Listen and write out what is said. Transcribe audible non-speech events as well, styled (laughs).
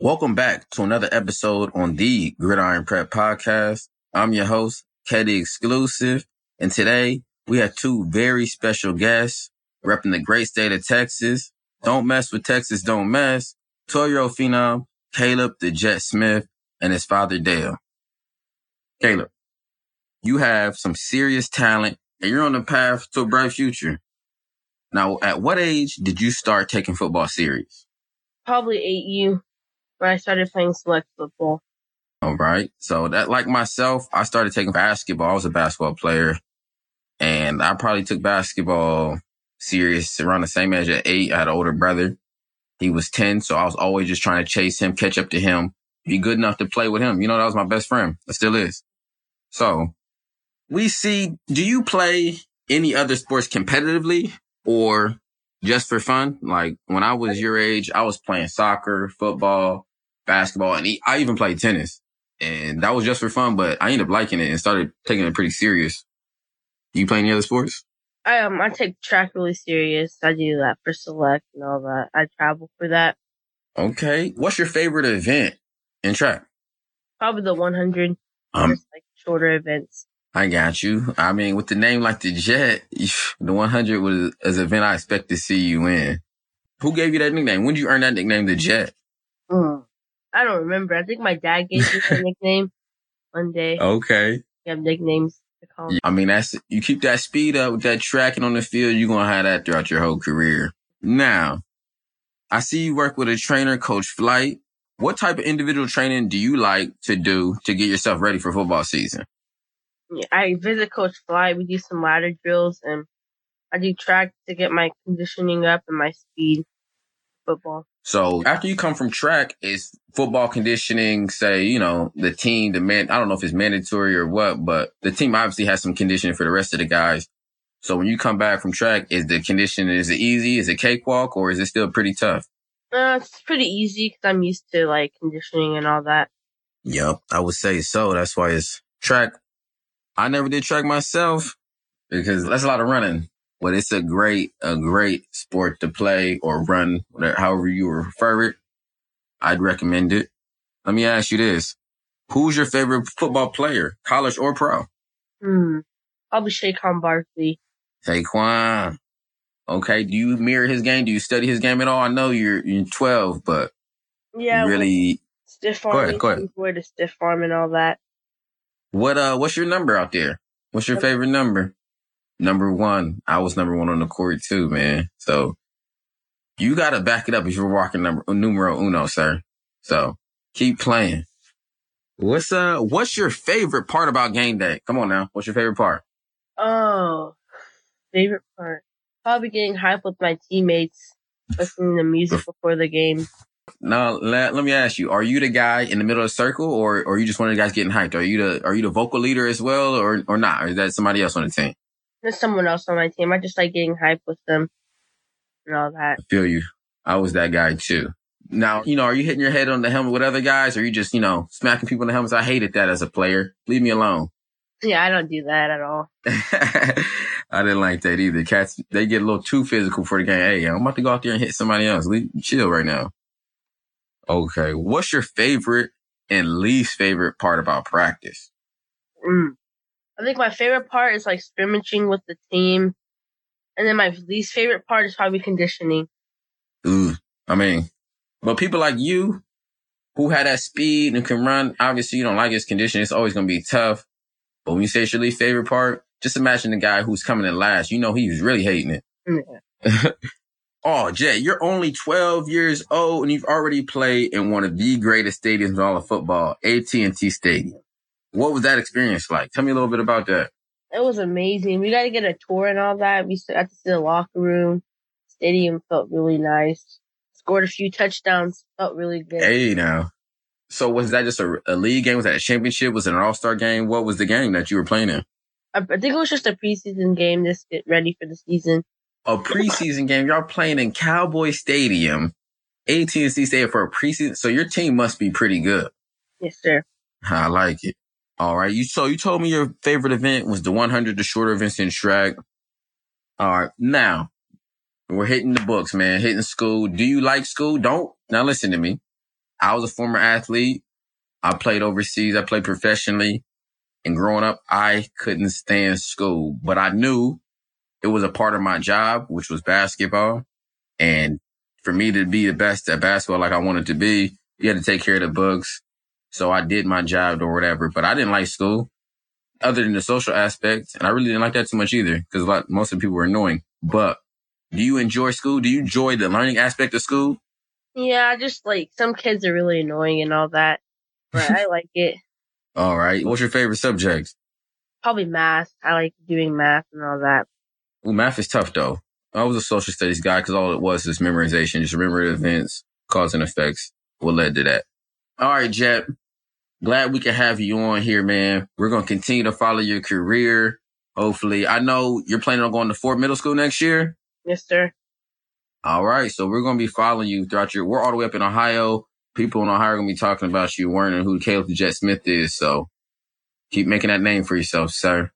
Welcome back to another episode on the Gridiron Prep Podcast. I'm your host, Keddy Exclusive, and today we have two very special guests repping the great state of Texas. Don't mess with Texas, don't mess. 12 year old phenom, Caleb the Jet Smith, and his father Dale. Caleb, you have some serious talent and you're on the path to a bright future. Now, at what age did you start taking football serious? Probably eight U when I started playing select football. All right. So that, like myself, I started taking basketball. I was a basketball player and I probably took basketball serious around the same age at eight. I had an older brother. He was 10. So I was always just trying to chase him, catch up to him, be good enough to play with him. You know, that was my best friend. It still is. So we see, do you play any other sports competitively or just for fun? Like when I was your age, I was playing soccer, football, basketball, and I even played tennis. And that was just for fun, but I ended up liking it and started taking it pretty serious. Do you play any other sports? I um I take track really serious. I do that for select and all that. I travel for that. Okay. What's your favorite event in track? Probably the 100. Um, just like shorter events. I got you. I mean, with the name like the Jet, (laughs) the 100 was an event I expect to see you in. Who gave you that nickname? When did you earn that nickname, the Jet? Mm. I don't remember. I think my dad gave me that (laughs) nickname one day. Okay. We have nicknames to call me. I mean, that's, you keep that speed up with that tracking on the field, you're going to have that throughout your whole career. Now, I see you work with a trainer, Coach Flight. What type of individual training do you like to do to get yourself ready for football season? Yeah, I visit Coach Fly. We do some ladder drills and I do track to get my conditioning up and my speed football. So after you come from track, is football conditioning, say, you know, the team, the man, I don't know if it's mandatory or what, but the team obviously has some conditioning for the rest of the guys. So when you come back from track, is the conditioning, is it easy? Is it cakewalk or is it still pretty tough? Uh, it's pretty easy because I'm used to like conditioning and all that. Yep. I would say so. That's why it's track. I never did track myself because that's a lot of running, but it's a great, a great sport to play or run, whatever, however you refer it. I'd recommend it. Let me ask you this. Who's your favorite football player, college or pro? Hmm. Probably Saquon Barkley. Saquon. Okay. Do you mirror his game? Do you study his game at all? I know you're, you're 12, but Yeah. really, Stiff arm. Go ahead, go ahead. Enjoy the stiff arm and all that. what, uh, what's your number out there? What's your favorite number? Number one. I was number one on the court too, man. So you got to back it up if you're walking number, numero uno, sir. So keep playing. What's, uh, what's your favorite part about game day? Come on now. What's your favorite part? Oh, favorite part. Probably getting hype with my teammates, listening to music before the game. Now, let, let me ask you, are you the guy in the middle of the circle or, or are you just one of the guys getting hyped? Are you the, are you the vocal leader as well or, or not? Or is that somebody else on the team? There's someone else on my team. I just like getting hype with them and all that. I feel you. I was that guy too. Now, you know, are you hitting your head on the helmet with other guys or are you just, you know, smacking people in the helmets? I hated that as a player. Leave me alone. Yeah, I don't do that at all. (laughs) I didn't like that either. Cats, they get a little too physical for the game. Hey, I'm about to go out there and hit somebody else. Leave, chill right now. Okay. What's your favorite and least favorite part about practice? Mm. I think my favorite part is like scrimmaging with the team. And then my least favorite part is probably conditioning. Ooh, I mean, but people like you who had that speed and can run, obviously you don't like his condition. It's always going to be tough. But when you say it's your least favorite part, just imagine the guy who's coming in last. You know, he's really hating it. Yeah. (laughs) oh, Jay, you're only 12 years old and you've already played in one of the greatest stadiums in all of football, AT&T Stadium. What was that experience like? Tell me a little bit about that. It was amazing. We got to get a tour and all that. We got to see the locker room. Stadium felt really nice. Scored a few touchdowns. Felt really good. Hey, now. So was that just a, a league game? Was that a championship? Was it an all-star game? What was the game that you were playing in? I, I think it was just a preseason game. Just get ready for the season. a preseason game. Y'all playing in Cowboy Stadium, AT&T Stadium for a preseason. So your team must be pretty good. Yes, sir. I like it. All right. You so you told me your favorite event was the 100, the shorter events in track. All right. Now we're hitting the books, man. Hitting school. Do you like school? Don't now listen to me. I was a former athlete. I played overseas. I played professionally. And growing up, I couldn't stand school, but I knew it was a part of my job, which was basketball. And for me to be the best at basketball like I wanted to be, you had to take care of the books. So I did my job or whatever, but I didn't like school other than the social aspect. And I really didn't like that too much either because a lot, most of the people were annoying. But do you enjoy school? Do you enjoy the learning aspect of school? Yeah, I just like some kids are really annoying and all that, but I (laughs) like it. All right. What's your favorite subject? Probably math. I like doing math and all that. Well, math is tough though. I was a social studies guy because all it was is memorization. Just remember events, cause and effects. What led to that? All right, Jet. Glad we can have you on here, man. We're going to continue to follow your career. Hopefully, I know you're planning on going to Fort Middle School next year. Yes, sir. All right. So we're going to be following you throughout your, we're all the way up in Ohio. People in Ohio are going to be talking about you, wondering who Caleb Jet Smith is. So keep making that name for yourself, sir.